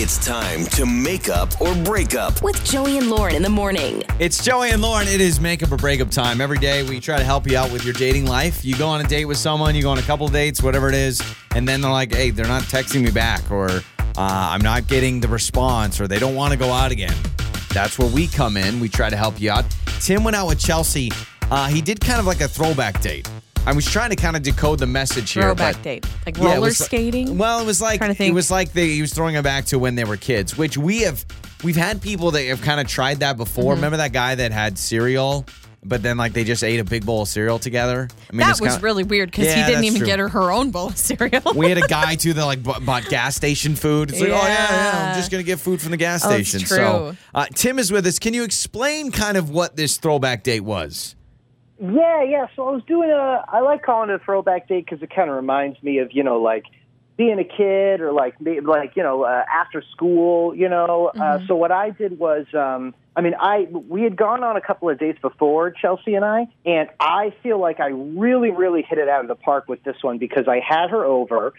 It's time to make up or break up. With Joey and Lauren in the morning. It's Joey and Lauren. It is makeup or breakup time. Every day we try to help you out with your dating life. You go on a date with someone, you go on a couple dates, whatever it is, and then they're like, hey, they're not texting me back, or uh, I'm not getting the response, or they don't want to go out again. That's where we come in. We try to help you out. Tim went out with Chelsey. Uh, he did kind of like a throwback date. I was trying to kind of decode the message here. Throwback date. Like Yeah, roller was- skating. Well, it was like it was like they, he was throwing it back to when they were kids, which we have we've had people that have kind of tried that before. Mm-hmm. Remember that guy that had cereal, but then like they just ate a big bowl of cereal together. I mean, that was kinda- really weird because Yeah, he didn't even true. get her her own bowl of cereal. We had a guy too that like bought, bought gas station food. It's like, oh yeah, yeah, I'm just gonna get food from the gas Oh, station. So uh, Tim is with us. Can you explain kind of what this throwback date was? Yeah, yeah. So I was doing a. I like calling it a throwback date because it kind of reminds me of you know like being a kid or like like you know uh, after school. You know. Uh, so what I did was, um, I mean, I we had gone on a couple of dates before Chelsey and I, and I feel like I really really hit it out of the park with this one because I had her over,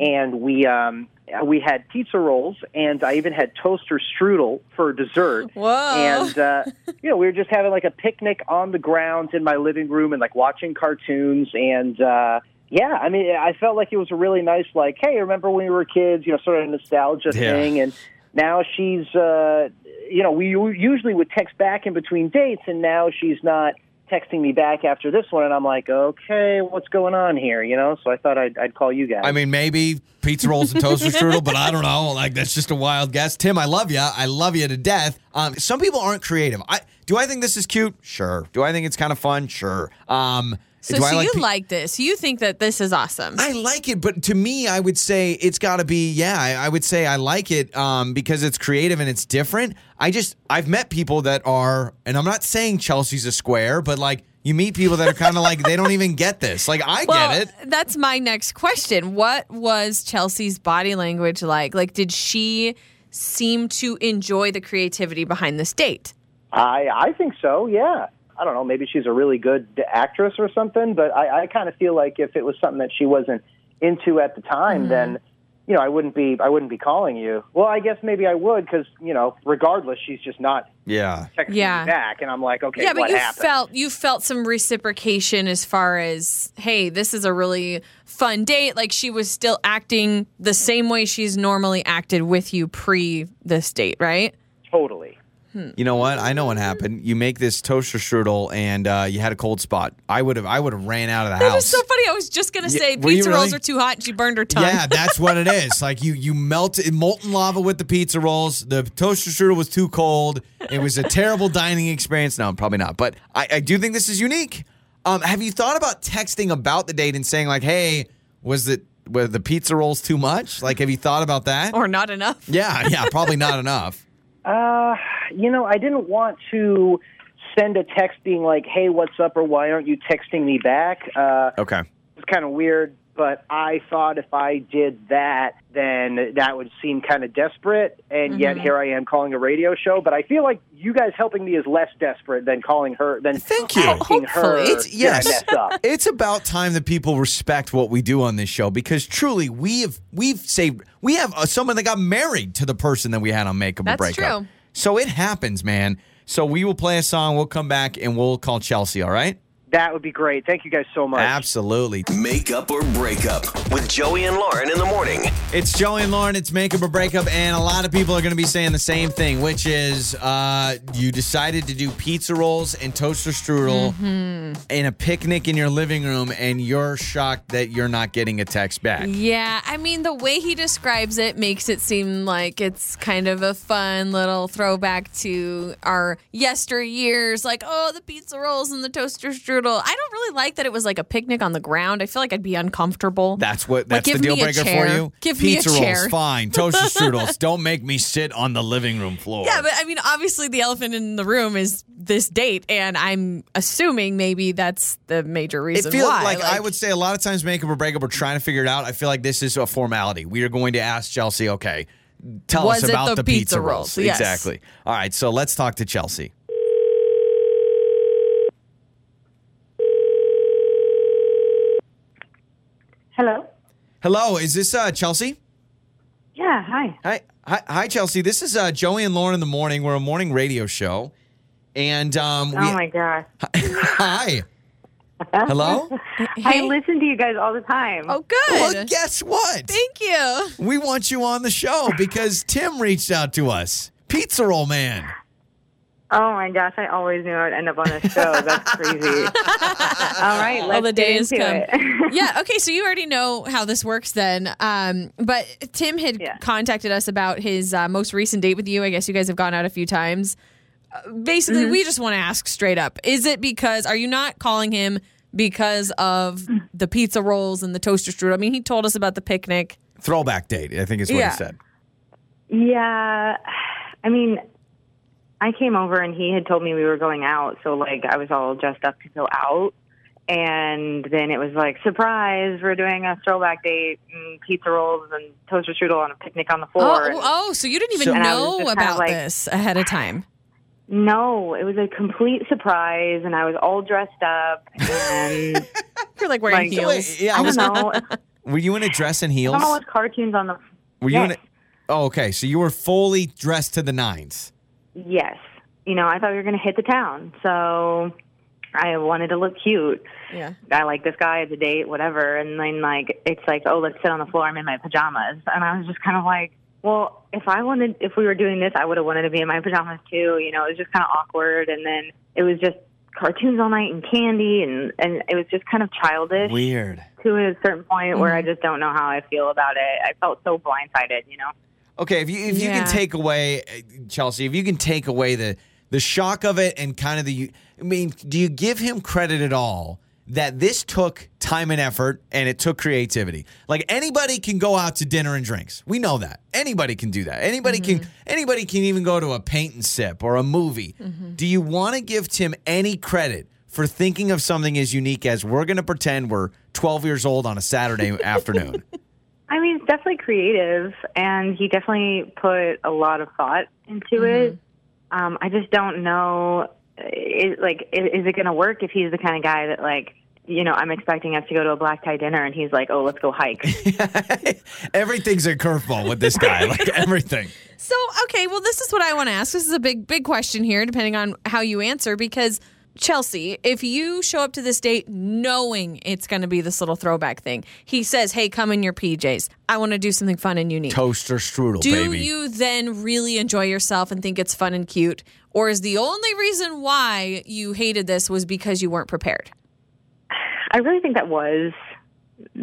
and we um we had pizza rolls and I even had toaster strudel for dessert. Whoa. And uh, you know, we were just having like a picnic on the ground in my living room and like watching cartoons and uh yeah, I mean, I felt like it was a really nice, like, hey, remember when we were kids? You know, sort of nostalgia Yeah. thing. And now she's, uh, you know, we usually would text back in between dates, and now she's not texting me back after this one. And I'm like, okay, what's going on here? You know, so I thought I'd, I'd call you guys. I mean, maybe pizza rolls and toaster strudel, but I don't know. Like that's just a wild guess. Tim, I love you. I love you to death. Um, some people aren't creative. I do. I think this is cute. Sure. Do I think it's kind of fun? Sure. Um, so do I so you pe- like this. You think that this is awesome. I like it, but to me, I would say it's got to be. Yeah, I, I would say I like it um, because it's creative and it's different. I just I've met people that are, and I'm not saying Chelsey's a square, but like you meet people that are kind of like they don't even get this. Like I well, get it. that's my next question. What was Chelsey's body language like? Like, did she seem to enjoy the creativity behind this date? I I think so. Yeah. I don't know. Maybe she's a really good actress or something. But I, I kind of feel like if it was something that she wasn't into at the time, mm-hmm. then you know I wouldn't be I wouldn't be calling you. Well, I guess maybe I would because you know regardless, she's just not Yeah. texting Yeah. me back, and I'm like, okay, yeah, but you happened? felt you felt some reciprocation as far as, hey, this is a really fun date. Like she was still acting the same way she's normally acted with you pre this date, right? totally. You know what? I know what happened. You make this toaster strudel and uh, you had a cold spot. I would have. I would have ran out of the That house. was so funny. I was just gonna Yeah, say pizza rolls really? are too hot and she burned her tongue. Yeah, that's what it is. Like you, you melted molten lava with the pizza rolls. The toaster strudel was too cold. It was a terrible dining experience. No, probably not. But I, I do think this is unique. Um, have you thought about texting about the date and saying like, "Hey, was it were the pizza rolls too much?" Like, have you thought about that? or not enough. yeah, yeah, probably not enough. Uh, you know, I didn't want to send a text being like, "Hey, what's up?" or "Why aren't you texting me back?" Uh, Okay. it's kind of weird, but I thought if I did that, then that would seem kind of desperate. And yet here I am calling a radio show. But I feel like you guys helping me is less desperate than calling her than Thank you. asking her. Hopefully. It's yes. It's about time that people respect what we do on this show because truly we have we've saved we have uh, someone that got married to the person that we had on Makeup or That's Breakup. true. So it happens, man. So we will play a song. We'll come back and we'll call Chelsey. All right? That would be great. Thank you guys so much. Absolutely. Make up or break up with Joey and Lauren in the morning. It's Joey and Lauren. It's Makeup or Breakup, and a lot of people are going to be saying the same thing, which is uh, you decided to do pizza rolls and toaster strudel in a picnic in your living room, and you're shocked that you're not getting a text back. Yeah, I mean, the way he describes it makes it seem like it's kind of a fun little throwback to our yesteryears, like, oh, the pizza rolls and the toaster strudel. I don't really like that it was like a picnic on the ground. I feel like I'd be uncomfortable. That's what. Like, That's the deal breaker chair. for you. Give me a Pizza rolls, chair. fine. Toaster strudels. Don't make me sit on the living room floor. yeah, but I mean, obviously, the elephant in the room is this date, and I'm assuming maybe that's the major reason. it feels why. like, I would say a lot of times makeup or breakup, we're trying to figure it out. I feel like this is a formality. We are going to ask Chelsey. Okay, tell Was us about the the, pizza, pizza rolls. rolls? Yes. Exactly. All right, so let's talk to Chelsey. Hello. Hello, is this uh, Chelsey? Yeah, Yeah, hi. Hi, hi, hi, Chelsey. This is uh, Joey and Lauren in the morning. We're a morning radio show, and um, we, Oh my gosh. hi, hello. I listen to you guys all the time. Oh, good. Well, guess what? Thank you. We want you on the show because Tim reached out to us. Pizza Roll Man. Oh my gosh, I always knew I'd end up on a show. That's crazy. all right, let's All the get days into come. it. yeah. Okay. So you already know how this works then. Um, but Tim had Yeah. contacted us about his uh, most recent date with you. I guess you guys have gone out a few times. Uh, basically, Mm-hmm. we just want to ask straight up: Is it because are you not calling him because of the pizza rolls and the toaster strudel? I mean, he told us about the picnic. Throwback date, I think is what Yeah. he said. yeah, I mean, I came over and he had told me we were going out, so like I was all dressed up to go out. And then it was like, surprise, we're doing a throwback date and pizza rolls and toaster strudel on a picnic on the oh, floor. Oh, And- oh, so you didn't even So- And I was know just kind of about like- this ahead of time. No, it was a complete surprise, and I was all dressed up, and You're like wearing Like- heels. Wait, yeah, I I was. don't know. Were you in a dress and I heels? don't know what cartoons on the. Were you in? A, oh, okay. So you were fully dressed to the nines. Yes, you know, I thought we were going to hit the town, so I wanted to look cute. Yeah. I like this guy at the date, whatever, and then like it's like, oh, let's sit on the floor. I'm in my pajamas, and I was just kind of like, well, if I wanted, if we were doing this, I would have wanted to be in my pajamas too. You know, it was just kind of awkward, and then it was just cartoons all night and candy, and and it was just kind of childish. Weird. to a certain point where I mm-hmm. just don't know how I feel about it. I felt so blindsided, you know. Okay, if you if you can take away uh, Chelsey, if you can take away the the shock of it and kind of the, I mean, do you give him credit at all that this took time and effort and it took creativity? Like anybody can go out to dinner and drinks. We know that anybody can do that. Anybody can anybody can even go to a paint and sip or a movie. Do you want to give Tim any credit? For thinking of something as unique as we're going to pretend we're 12 years old on a Saturday afternoon. I mean, it's definitely creative, and he definitely put a lot of thought into it. Um, I just don't know, is, like, is, is it going to work if he's the kind of guy that, like, you know, I'm expecting us to go to a black tie dinner, and he's like, "Oh, let's go hike." Everything's a curveball with this guy. Like everything. So, okay, well, this is what I want to ask. This is a big, big question here, depending on how you answer, because Chelsey, if you show up to this date knowing it's going to be this little throwback thing, he says, Hey, come in your PJs. I want to do something fun and unique. Toaster strudel, do baby. you then really enjoy yourself and think it's fun and cute? Or is the only reason why you hated this was because you weren't prepared? I really think that was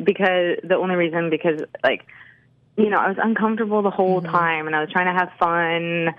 because the only reason because like you know I was uncomfortable the whole mm-hmm. time and I was trying to have fun,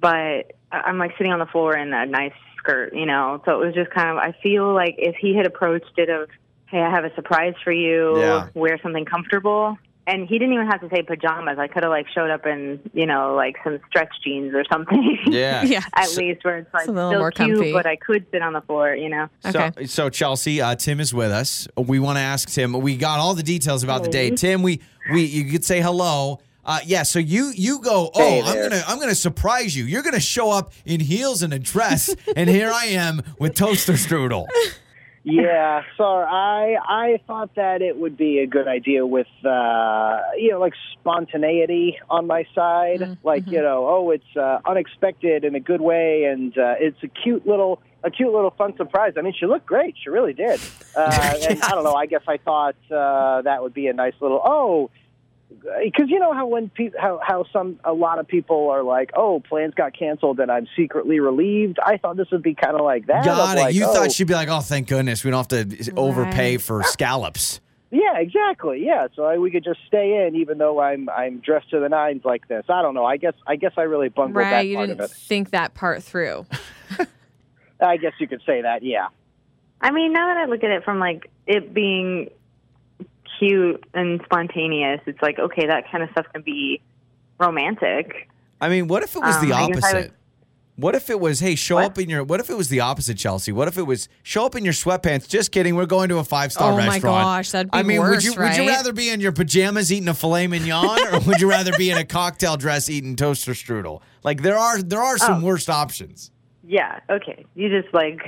but I'm like sitting on the floor in a nice skirt, you know. So it was just kind of I feel like if he had approached it of hey I have a surprise for you, Yeah. wear something comfortable. And he didn't even have to say pajamas. I could have like showed up in, you know, like some stretch jeans or something. Yeah. Yeah. At least where it's like Something a little still more cute, comfy. but I could sit on the floor, you know. Okay. So, so Chelsey, uh, Tim is with us. We want to ask Tim. We got all the details about the date. Tim, we we you could say hello. Uh, yeah. So you you go. Oh, Hey I'm gonna I'm gonna surprise you. You're gonna show up in heels and a dress, and here I am with toaster strudel. yeah, so I I thought that it would be a good idea with uh, you know like spontaneity on my side, like you know oh it's uh, unexpected in a good way, and uh, it's a cute little a cute little fun surprise. I mean, she looked great, she really did, uh, and I don't know. I guess I thought uh, that would be a nice little oh. Because you know how when pe- how how some a lot of people are like, oh, plans got canceled, and I'm secretly relieved. I thought this would be kind of like that. of Got it. like, you oh, thought she'd be like, oh, thank goodness, we don't have to overpay for scallops. Yeah, exactly. Yeah, so I, we could just stay in, even though I'm I'm dressed to the nines like this. I don't know. I guess I guess I really bungled Right. that You part didn't of it. think that part through. I guess you could say that. Yeah. I mean, now that I look at it from like it being cute and spontaneous, it's like okay, that kind of stuff can be romantic. I mean, what if it was Um, the I guess I opposite? would- What if it was, hey, show What? up in your, what if it was the opposite, Chelsey? What if it was, show up in your sweatpants? Just kidding. We're going to a five star restaurant. Oh my gosh, that'd be I mean, would you, worse, would you rather be in your pajamas eating a filet mignon or would you rather be in a cocktail dress eating toaster strudel? Like there are, there are some Oh. worst options. Yeah. Okay. You just like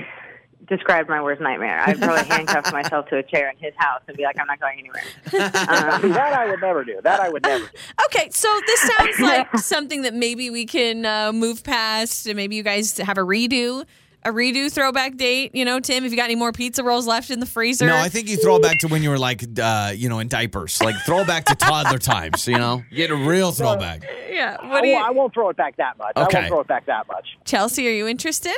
described my worst nightmare. I'd probably handcuff myself to a chair in his house and be like, I'm not going anywhere. See, that I would never do. That I would never. do. Okay, so this sounds like something that maybe we can uh, move past. and Maybe you guys have a redo, a redo throwback date. You know, Tim, if you got any more pizza rolls left in the freezer. No, I think you throw it back to when you were like, uh, you know, in diapers. Like throw back to toddler times. You know, get a real throwback. yeah. I, What do you, won't, I won't throw it back that much. I Okay. won't throw it back that much. Chelsey? Are you interested?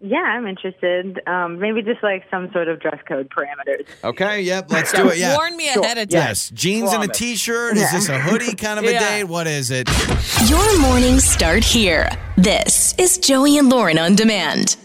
Yeah, I'm interested. Um, maybe just like some sort of dress code parameters. Okay, yep, let's do it. Yeah. Warn me ahead of time. Yes, jeans and a Promise. t-shirt. Is this a hoodie kind of a Yeah. date? What is it? Your mornings start here. This is Joey and Lauren on demand.